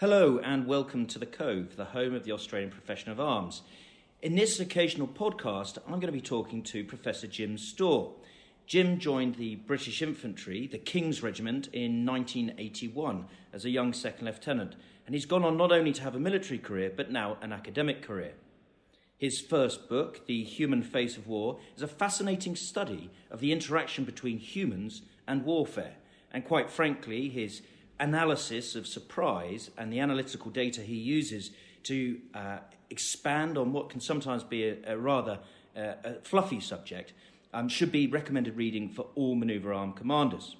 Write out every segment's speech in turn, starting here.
Hello and welcome to The Cove, the home of the Australian profession of arms. In this occasional podcast, I'm going to be talking to Professor Jim Storr. Jim joined the British Infantry, the King's Regiment, in 1981 as a young second lieutenant, and he's gone on not only to have a military career, but now an academic career. His first book, The Human Face of War, is a fascinating study of the interaction between humans and warfare, and quite frankly, his analysis of surprise and the analytical data he uses to uh, expand on what can sometimes be a, a rather uh, a fluffy subject um, should be recommended reading for all manoeuvre arm commanders.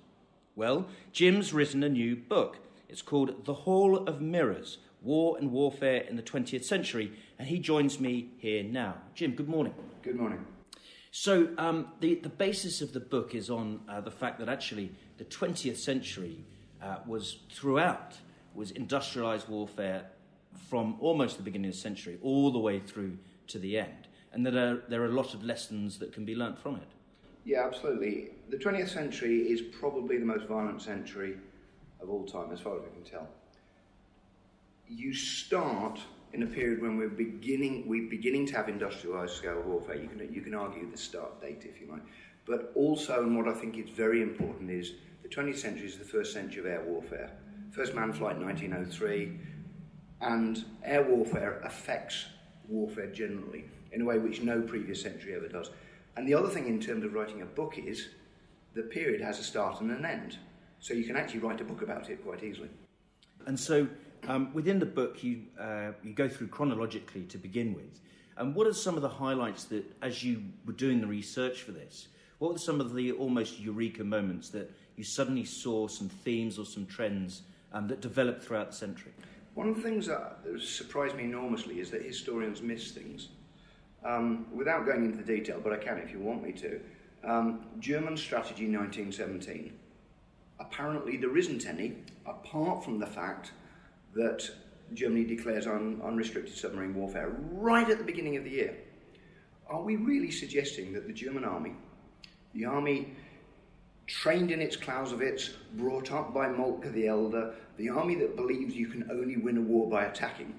Well, Jim's written a new book. It's called The Hall of Mirrors War and Warfare in the 20th Century, and he joins me here now. Jim, good morning. Good morning. So, um, the, the basis of the book is on uh, the fact that actually the 20th century uh, was throughout was industrialized warfare from almost the beginning of the century all the way through to the end and that are, there are a lot of lessons that can be learnt from it. Yeah, absolutely. The 20th century is probably the most violent century of all time, as far as we can tell. You start in a period when we're beginning, we're beginning to have industrialised scale warfare. You can, you can argue the start date, if you like. But also, and what I think is very important, is the 20th century is the first century of air warfare. First manned flight 1903, and air warfare affects warfare generally in a way which no previous century ever does. And the other thing in terms of writing a book is the period has a start and an end. So you can actually write a book about it quite easily. And so um, within the book, you, uh, you go through chronologically to begin with. And what are some of the highlights that, as you were doing the research for this, what were some of the almost eureka moments that you suddenly saw some themes or some trends um, that developed throughout the century? One of the things that surprised me enormously is that historians miss things. Um, without going into the detail, but I can if you want me to, um, German strategy 1917. Apparently, there isn't any, apart from the fact that Germany declares un- unrestricted submarine warfare right at the beginning of the year. Are we really suggesting that the German army, the army trained in its Clausewitz, brought up by Moltke the Elder, the army that believes you can only win a war by attacking,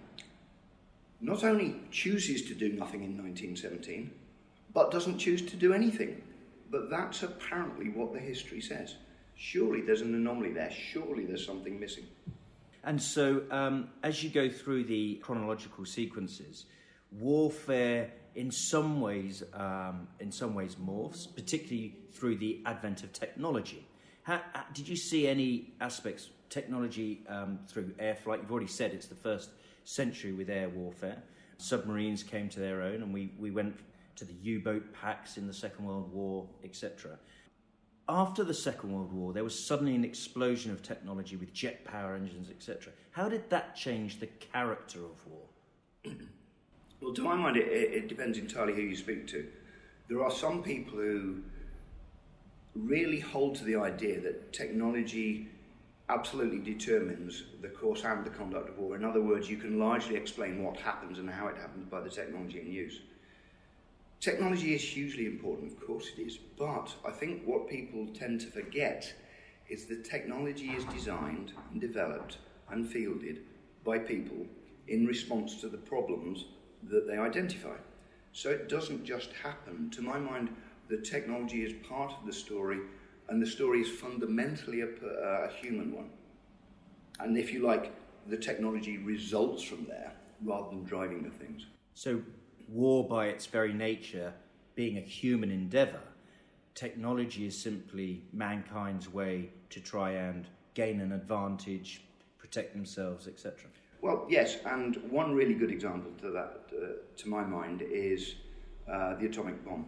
not only chooses to do nothing in 1917, but doesn't choose to do anything. But that's apparently what the history says. Surely there's an anomaly there. Surely there's something missing. And so, um, as you go through the chronological sequences, warfare in some ways, um, in some ways morphs, particularly through the advent of technology. How, did you see any aspects technology um, through air flight? You've already said it's the first century with air warfare. Submarines came to their own, and we, we went to the U boat packs in the Second World War, etc. After the Second World War, there was suddenly an explosion of technology with jet power engines, etc. How did that change the character of war? well, to my mind, it, it depends entirely who you speak to. There are some people who really hold to the idea that technology absolutely determines the course and the conduct of war. In other words, you can largely explain what happens and how it happens by the technology in use. Technology is hugely important, of course it is, but I think what people tend to forget is that technology is designed and developed and fielded by people in response to the problems that they identify. So it doesn't just happen. To my mind, the technology is part of the story and the story is fundamentally a, uh, a human one. And if you like, the technology results from there rather than driving the things. So, war by its very nature being a human endeavour, technology is simply mankind's way to try and gain an advantage, protect themselves, etc. Well, yes, and one really good example to that, uh, to my mind, is uh, the atomic bomb.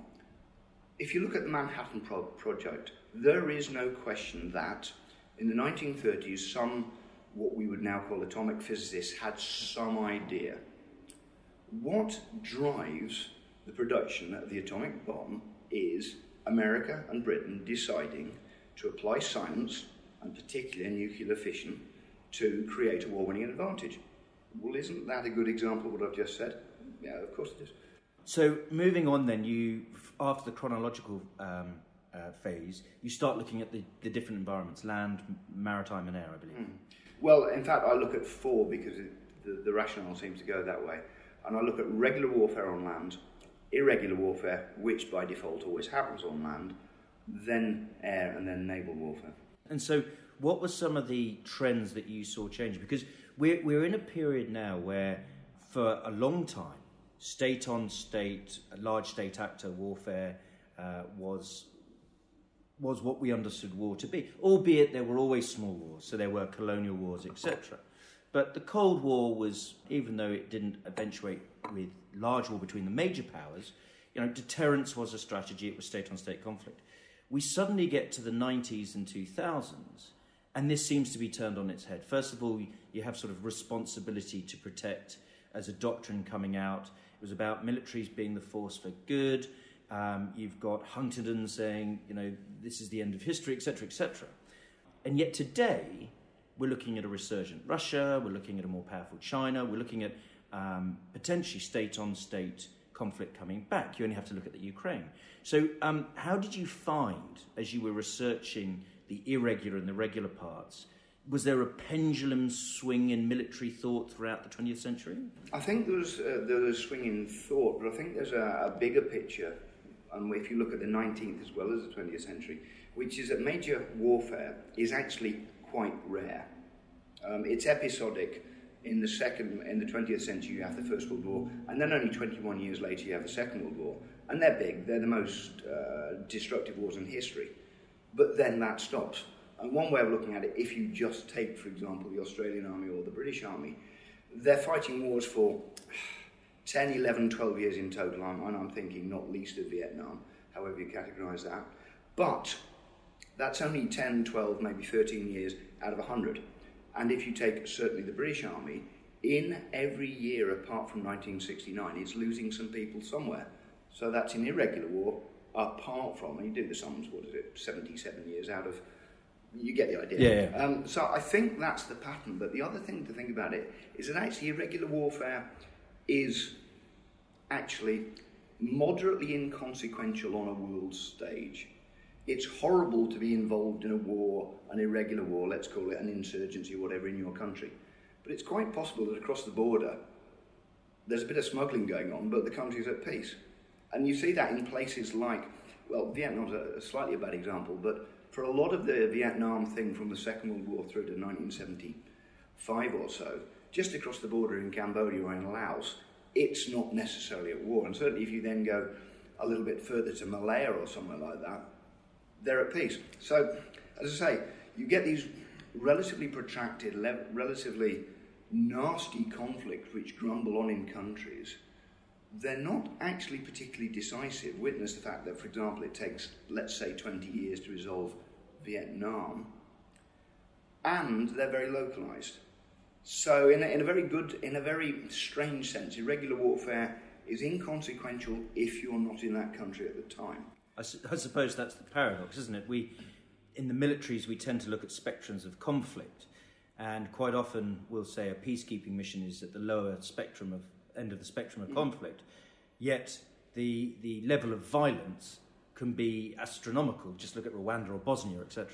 If you look at the Manhattan Pro- Project, there is no question that in the 1930s, some what we would now call atomic physicists had some idea. What drives the production of the atomic bomb is America and Britain deciding to apply science, and particularly nuclear fission, to create a war winning advantage. Well, isn't that a good example of what I've just said? Yeah, of course it is. So, moving on then, you, after the chronological um, uh, phase, you start looking at the, the different environments land, maritime, and air, I believe. Mm. Well, in fact, I look at four because it, the, the rationale seems to go that way. And I look at regular warfare on land, irregular warfare, which by default always happens on land, then air, and then naval warfare. And so, what were some of the trends that you saw change? Because we're, we're in a period now where, for a long time, state on state, large state actor warfare uh, was was what we understood war to be, albeit there were always small wars, so there were colonial wars, etc. But the Cold War was, even though it didn't eventuate with large war between the major powers, you know, deterrence was a strategy, it was state on state conflict. We suddenly get to the 90s and 2000s, and this seems to be turned on its head. First of all, you have sort of responsibility to protect as a doctrine coming out. It was about militaries being the force for good. Um, you've got Huntington saying, you know, this is the end of history, etc., etc. And yet today, we're looking at a resurgent Russia, we're looking at a more powerful China, we're looking at um, potentially state on state conflict coming back. You only have to look at the Ukraine. So, um, how did you find, as you were researching the irregular and the regular parts, was there a pendulum swing in military thought throughout the 20th century? I think there was, uh, there was a swing in thought, but I think there's a, a bigger picture. And if you look at the 19th as well as the 20th century, which is that major warfare is actually quite rare. Um, it's episodic. In the second, in the 20th century, you have the First World War, and then only 21 years later, you have the Second World War, and they're big. They're the most uh, destructive wars in history. But then that stops. And one way of looking at it, if you just take, for example, the Australian Army or the British Army, they're fighting wars for 10, 11, 12 years in total, and I'm thinking not least of Vietnam, however you categorise that. But that's only 10, 12, maybe 13 years out of 100. And if you take certainly the British Army, in every year apart from 1969, it's losing some people somewhere. So that's in irregular war, apart from, and you do the sums, what is it, 77 years out of you get the idea. Yeah. yeah. Um, so I think that's the pattern. But the other thing to think about it is that actually irregular warfare is actually moderately inconsequential on a world stage. It's horrible to be involved in a war, an irregular war, let's call it an insurgency or whatever in your country. But it's quite possible that across the border, there's a bit of smuggling going on, but the country's at peace. And you see that in places like, well, Vietnam's a, a slightly a bad example, but for a lot of the Vietnam thing from the Second World War through to 1975 or so, just across the border in Cambodia or in Laos, it's not necessarily at war. And certainly if you then go a little bit further to Malaya or somewhere like that, they're at peace. So, as I say, you get these relatively protracted, le- relatively nasty conflicts which grumble on in countries they're not actually particularly decisive. Witness the fact that, for example, it takes, let's say, 20 years to resolve Vietnam, and they're very localized. So, in a, in a very good, in a very strange sense, irregular warfare is inconsequential if you're not in that country at the time. I, su- I suppose that's the paradox, isn't it? We, in the militaries, we tend to look at spectrums of conflict, and quite often we'll say a peacekeeping mission is at the lower spectrum of end of the spectrum of conflict, yet the, the level of violence can be astronomical. Just look at Rwanda or Bosnia, etc.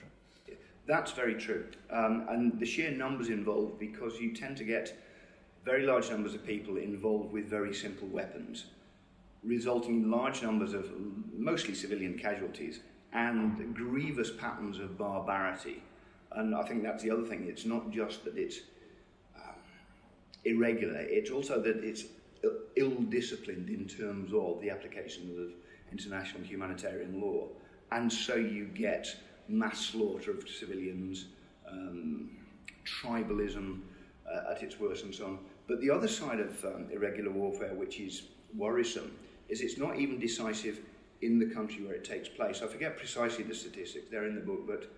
That's very true. Um, and the sheer numbers involved, because you tend to get very large numbers of people involved with very simple weapons, resulting in large numbers of mostly civilian casualties and grievous patterns of barbarity. And I think that's the other thing. It's not just that it's irregular. It's also that it's ill-disciplined in terms of the application of international humanitarian law. And so you get mass slaughter of civilians, um, tribalism uh, at its worst and so on. But the other side of um, irregular warfare, which is worrisome, is it's not even decisive in the country where it takes place. I forget precisely the statistics, they're in the book, but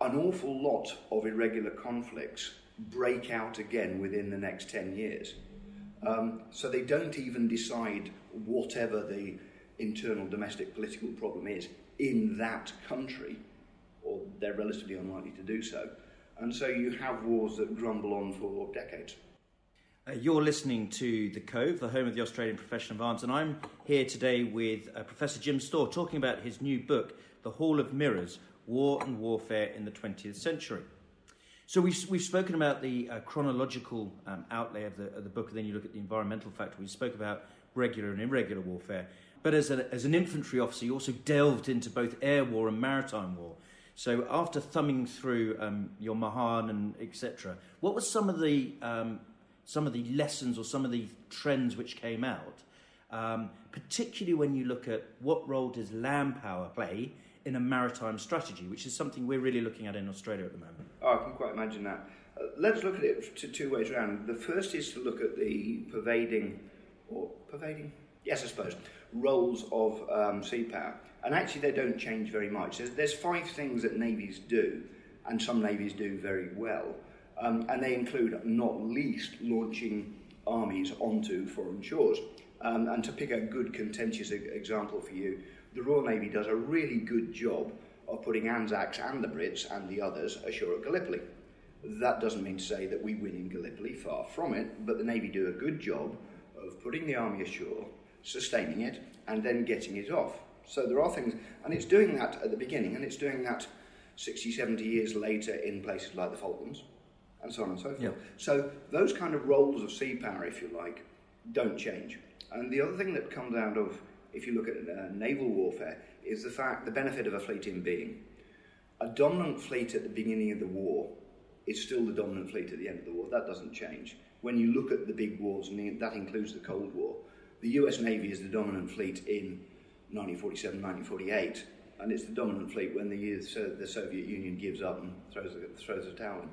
an awful lot of irregular conflicts break out again within the next 10 years. Um, so they don't even decide whatever the internal domestic political problem is in that country, or they're relatively unlikely to do so. And so you have wars that grumble on for decades. Uh, you're listening to The Cove, the home of the Australian profession of arms, and I'm here today with uh, Professor Jim Storr talking about his new book, The Hall of Mirrors War and Warfare in the 20th Century. So we've, we've spoken about the uh, chronological um, outlay of the, of the book, and then you look at the environmental factor. We spoke about regular and irregular warfare. But as, a, as an infantry officer, you also delved into both air war and maritime war. So after thumbing through um, your Mahan and etc., what were some of the um, some of the lessons or some of the trends which came out, um, particularly when you look at what role does land power play in a maritime strategy, which is something we're really looking at in Australia at the moment. Oh, I can quite imagine that. Uh, let's look at it to two ways around. The first is to look at the pervading, or pervading, yes, I suppose, roles of um, sea power. And actually, they don't change very much. There's, there's five things that navies do, and some navies do very well. Um, and they include, not least, launching armies onto foreign shores. Um, and to pick a good contentious example for you, the Royal Navy does a really good job of putting Anzacs and the Brits and the others ashore at Gallipoli. That doesn't mean to say that we win in Gallipoli, far from it, but the Navy do a good job of putting the army ashore, sustaining it, and then getting it off. So there are things, and it's doing that at the beginning, and it's doing that 60, 70 years later in places like the Falklands, and so on and so forth. So those kind of roles of sea power, if you like, don't change. And the other thing that comes out of, if you look at uh, naval warfare, is the fact, the benefit of a fleet in being. A dominant fleet at the beginning of the war is still the dominant fleet at the end of the war. That doesn't change. When you look at the big wars, and that includes the Cold War, the US Navy is the dominant fleet in 1947, 1948, and it's the dominant fleet when the, the Soviet Union gives up and throws a, throws a towel in.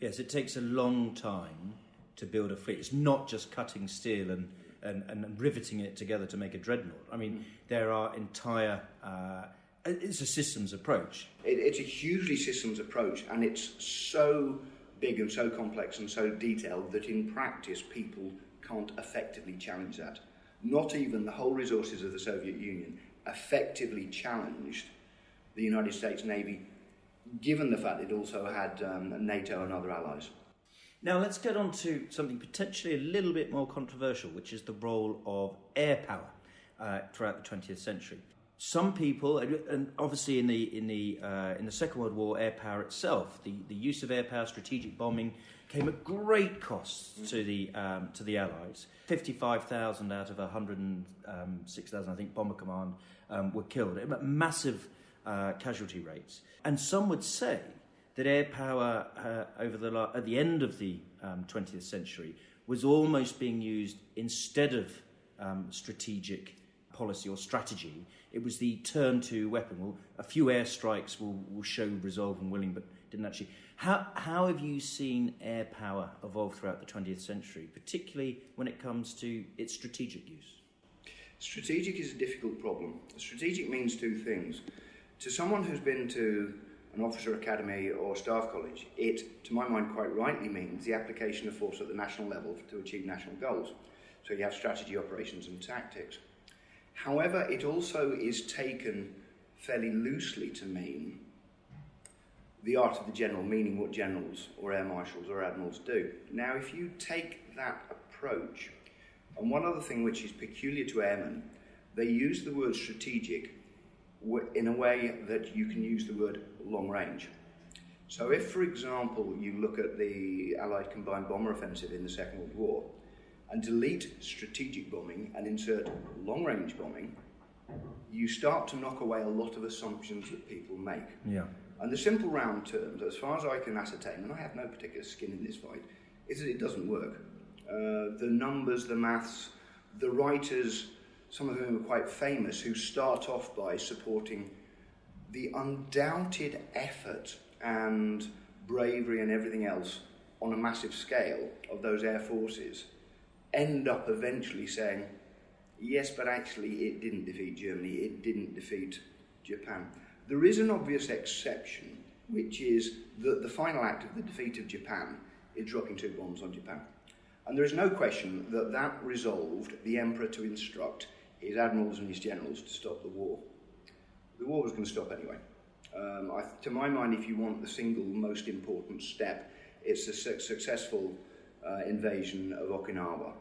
Yes, it takes a long time to build a fleet. It's not just cutting steel and, and, and riveting it together to make a dreadnought. I mean, there are entire. Uh, it's a systems approach. It, it's a hugely systems approach, and it's so big and so complex and so detailed that in practice people can't effectively challenge that. Not even the whole resources of the Soviet Union effectively challenged the United States Navy given the fact it also had um, NATO and other allies. Now let's get on to something potentially a little bit more controversial, which is the role of air power uh, throughout the 20th century. Some people, and obviously in the in the uh, in the Second World War, air power itself, the, the use of air power, strategic bombing, came at great cost to the um, to the Allies. Fifty-five thousand out of hundred and um, six thousand, I think, bomber command um, were killed. Massive uh, casualty rates. And some would say that air power uh, over the la- at the end of the um, 20th century was almost being used instead of um, strategic policy or strategy. It was the turn to weapon. Well, a few airstrikes will, will show resolve and willing, but didn't actually. How, how have you seen air power evolve throughout the 20th century, particularly when it comes to its strategic use? Strategic is a difficult problem. Strategic means two things. To someone who's been to an officer academy or staff college, it, to my mind, quite rightly means the application of force at the national level to achieve national goals. So you have strategy, operations, and tactics. However, it also is taken fairly loosely to mean the art of the general, meaning what generals or air marshals or admirals do. Now, if you take that approach, and one other thing which is peculiar to airmen, they use the word strategic in a way that you can use the word long range. So, if, for example, you look at the Allied combined bomber offensive in the Second World War and delete strategic bombing and insert long range bombing, you start to knock away a lot of assumptions that people make. Yeah. And the simple round terms, as far as I can ascertain, and I have no particular skin in this fight, is that it doesn't work. Uh, the numbers, the maths, the writers some of whom are quite famous, who start off by supporting the undoubted effort and bravery and everything else on a massive scale of those air forces, end up eventually saying, yes, but actually it didn't defeat Germany, it didn't defeat Japan. There is an obvious exception, which is that the final act of the defeat of Japan is dropping two bombs on Japan. And there is no question that that resolved the emperor to instruct his admirals and his generals to stop the war. The war was going to stop anyway. Um, I, to my mind, if you want the single most important step, it's the su- successful uh, invasion of Okinawa.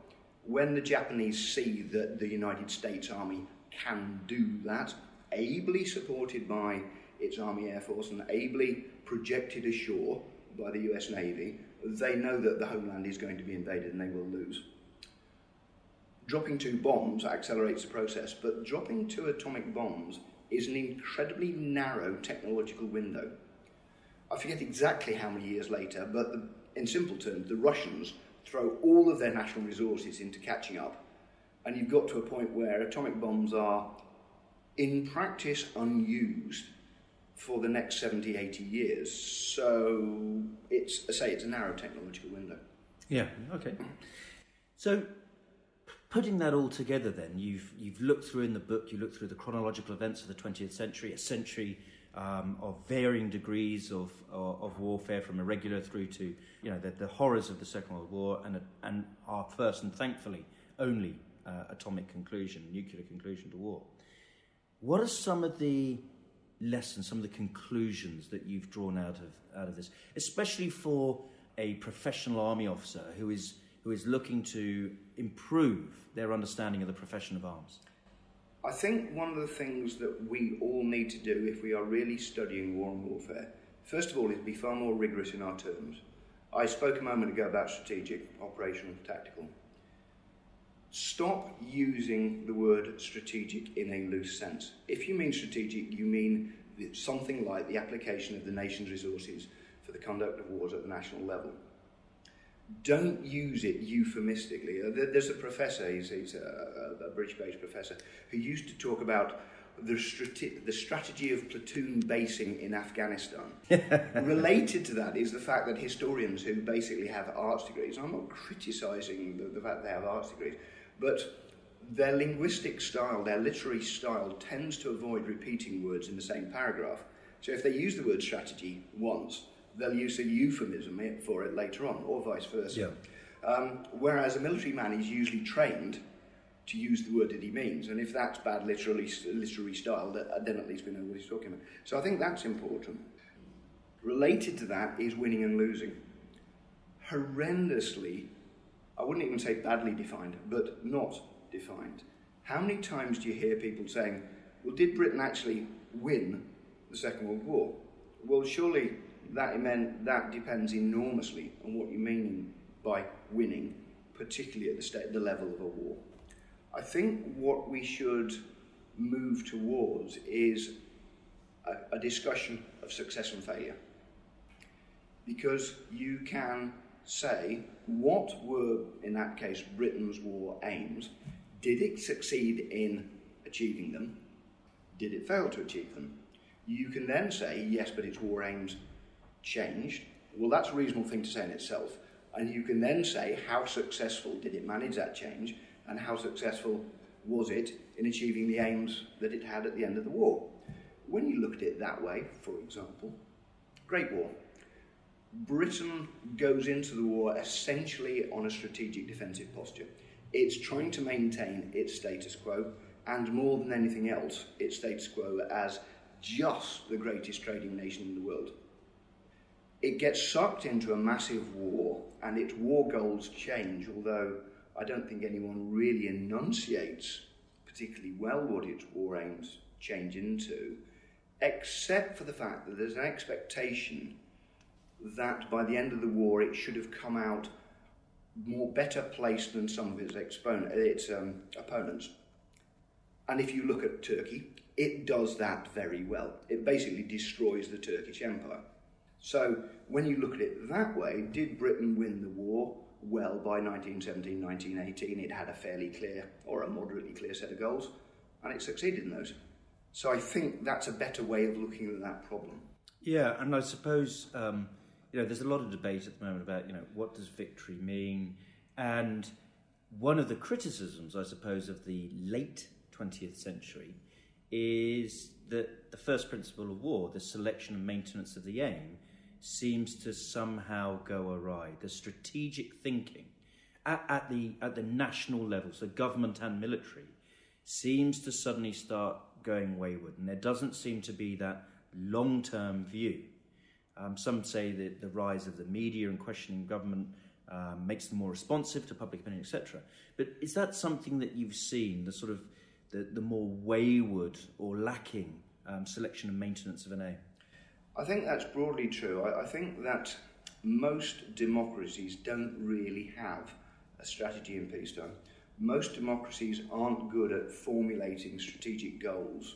When the Japanese see that the United States Army can do that, ably supported by its Army Air Force and ably projected ashore by the US Navy, they know that the homeland is going to be invaded and they will lose. Dropping two bombs accelerates the process, but dropping two atomic bombs is an incredibly narrow technological window. I forget exactly how many years later, but the, in simple terms, the Russians throw all of their national resources into catching up, and you've got to a point where atomic bombs are, in practice, unused for the next 70, 80 years. So it's, I say, it's a narrow technological window. Yeah, okay. So putting that all together then, you've, you've looked through in the book, you look through the chronological events of the 20th century, a century um, of varying degrees of, of, of, warfare from irregular through to, you know, the, the horrors of the Second World War and, and our first and thankfully only uh, atomic conclusion, nuclear conclusion to war. What are some of the lessons, some of the conclusions that you've drawn out of out of this, especially for a professional army officer who is who is looking to improve their understanding of the profession of arms? I think one of the things that we all need to do if we are really studying war and warfare, first of all, is be far more rigorous in our terms. I spoke a moment ago about strategic, operational, tactical. Stop using the word strategic in a loose sense. If you mean strategic, you mean something like the application of the nation's resources for the conduct of wars at the national level. Don't use it euphemistically. Uh, there's a professor, he's, he's a, a British based professor, who used to talk about the, strate- the strategy of platoon basing in Afghanistan. Related to that is the fact that historians who basically have arts degrees, I'm not criticising the, the fact they have arts degrees, but their linguistic style, their literary style, tends to avoid repeating words in the same paragraph. So if they use the word strategy once, they'll use a euphemism for it later on, or vice versa. Yeah. Um, whereas a military man is usually trained to use the word that he means, and if that's bad literary, literary style, then at least we know what he's talking about. So I think that's important. Related to that is winning and losing. Horrendously, I wouldn't even say badly defined, but not defined. How many times do you hear people saying, well, did Britain actually win the Second World War? Well, surely that, meant, that depends enormously on what you mean by winning, particularly at the, state, the level of a war. I think what we should move towards is a, a discussion of success and failure. Because you can say what were, in that case, Britain's war aims. Did it succeed in achieving them? Did it fail to achieve them? You can then say, yes, but its war aims changed. Well, that's a reasonable thing to say in itself. And you can then say, how successful did it manage that change, and how successful was it in achieving the aims that it had at the end of the war? When you look at it that way, for example, Great War, Britain goes into the war essentially on a strategic defensive posture. It's trying to maintain its status quo, and more than anything else, its status quo as just the greatest trading nation in the world. It gets sucked into a massive war, and its war goals change, although I don't think anyone really enunciates particularly well what its war aims change into, except for the fact that there's an expectation that by the end of the war it should have come out more better placed than some of its, its um, opponents. And if you look at Turkey, it does that very well. It basically destroys the Turkish Empire. So when you look at it that way, did Britain win the war? Well, by 1917, 1918, it had a fairly clear or a moderately clear set of goals, and it succeeded in those. So I think that's a better way of looking at that problem. Yeah, and I suppose um, you know, there's a lot of debate at the moment about, you know, what does victory mean? And one of the criticisms, I suppose, of the late 20th century is that the first principle of war, the selection and maintenance of the aim, seems to somehow go awry. The strategic thinking at, at, the, at the national level, so government and military, seems to suddenly start going wayward. And there doesn't seem to be that long term view um, some say that the rise of the media and questioning government um, makes them more responsive to public opinion, etc. But is that something that you've seen, the sort of the, the more wayward or lacking um, selection and maintenance of an aim? I think that's broadly true. I, I think that most democracies don't really have a strategy in peacetime. Most democracies aren't good at formulating strategic goals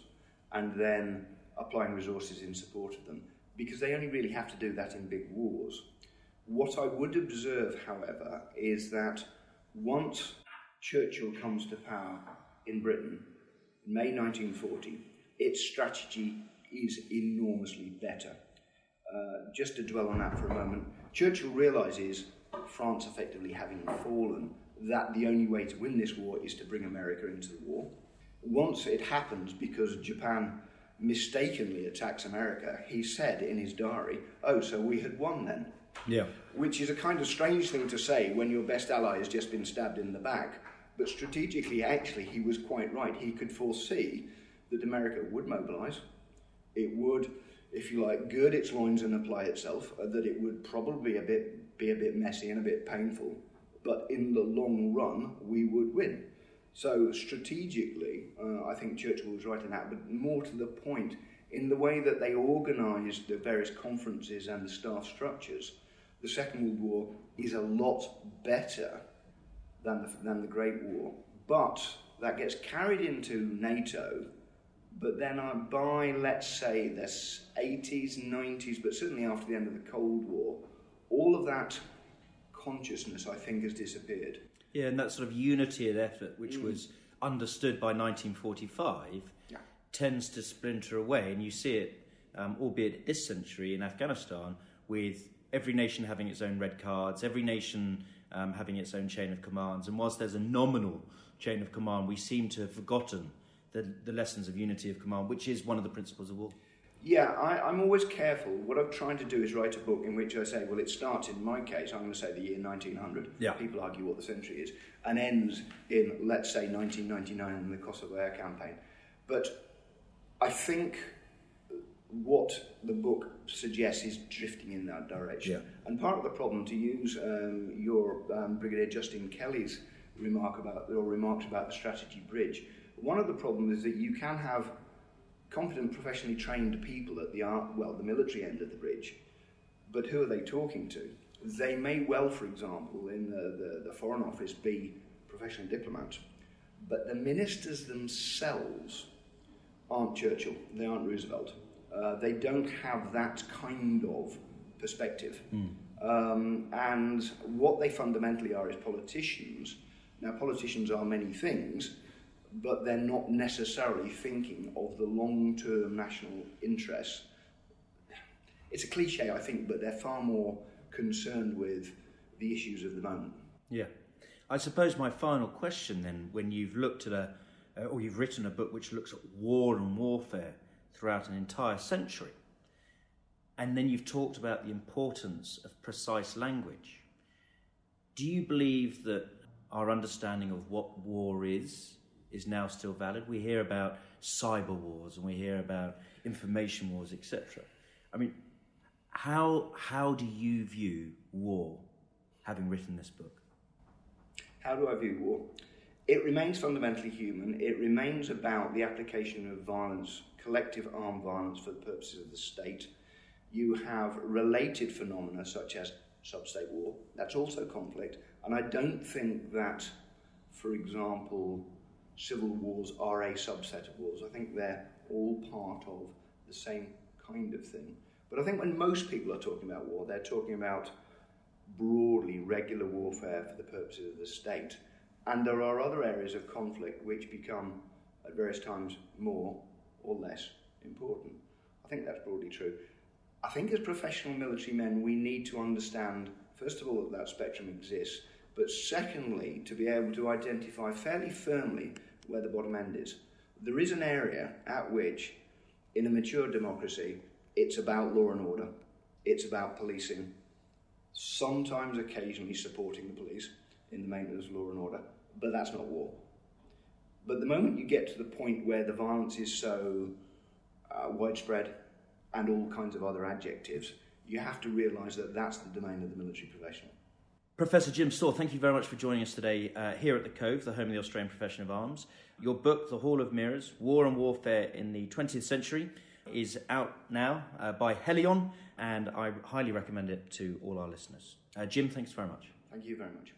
and then applying resources in support of them because they only really have to do that in big wars. What I would observe, however, is that once Churchill comes to power in Britain, in May 1940, its strategy is enormously better. Uh, just to dwell on that for a moment, Churchill realizes, France effectively having fallen, that the only way to win this war is to bring America into the war. Once it happens, because Japan mistakenly attacks America, he said in his diary, Oh, so we had won then. Yeah. Which is a kind of strange thing to say when your best ally has just been stabbed in the back. But strategically, actually, he was quite right. He could foresee that America would mobilize. It would if you like, gird its loins and apply itself, uh, that it would probably a bit, be a bit messy and a bit painful, but in the long run, we would win. So, strategically, uh, I think Churchill was right in that, but more to the point, in the way that they organised the various conferences and the staff structures, the Second World War is a lot better than the, than the Great War. But that gets carried into NATO but then I, by, let's say, the 80s, 90s, but certainly after the end of the Cold War, all of that consciousness, I think, has disappeared. Yeah, and that sort of unity of effort, which mm. was understood by 1945, yeah. tends to splinter away. And you see it, um, albeit this century, in Afghanistan, with every nation having its own red cards, every nation um, having its own chain of commands. And whilst there's a nominal chain of command, we seem to have forgotten the, the lessons of unity of command, which is one of the principles of war. Yeah, I, am always careful. What I'm trying to do is write a book in which I say, well, it starts in my case, I'm going to say the year 1900. Yeah. People argue what the century is, and ends in, let's say, 1999 in the Kosovo Air Campaign. But I think what the book suggests is drifting in that direction. Yeah. And part of the problem, to use um, your um, Brigadier Justin Kelly's remark about, or remarks about the strategy bridge, one of the problems is that you can have competent, professionally trained people at the art, well, the military end of the bridge, but who are they talking to? They may well, for example, in the, the, the Foreign Office, be professional diplomats, but the ministers themselves aren't Churchill, they aren't Roosevelt. Uh, they don't have that kind of perspective. Mm. Um, and what they fundamentally are is politicians. Now, politicians are many things, but they're not necessarily thinking of the long term national interests. It's a cliche, I think, but they're far more concerned with the issues of the moment. Yeah. I suppose my final question then, when you've looked at a, uh, or you've written a book which looks at war and warfare throughout an entire century, and then you've talked about the importance of precise language, do you believe that our understanding of what war is is now still valid. We hear about cyber wars and we hear about information wars, etc. I mean, how how do you view war, having written this book? How do I view war? It remains fundamentally human. It remains about the application of violence, collective armed violence for the purposes of the state. You have related phenomena such as sub-state war. That's also conflict. And I don't think that, for example, civil wars are a subset of wars. I think they're all part of the same kind of thing. But I think when most people are talking about war, they're talking about broadly regular warfare for the purposes of the state. And there are other areas of conflict which become, at various times, more or less important. I think that's broadly true. I think as professional military men, we need to understand, first of all, that that spectrum exists, but secondly, to be able to identify fairly firmly where the bottom end is. There is an area at which, in a mature democracy, it's about law and order, it's about policing, sometimes occasionally supporting the police in the maintenance of law and order, but that's not war. But the moment you get to the point where the violence is so uh, widespread and all kinds of other adjectives, you have to realise that that's the domain of the military professional. Professor Jim Storr, thank you very much for joining us today uh, here at the Cove, the home of the Australian Profession of Arms. Your book, The Hall of Mirrors War and Warfare in the 20th Century, is out now uh, by Helion, and I highly recommend it to all our listeners. Uh, Jim, thanks very much. Thank you very much.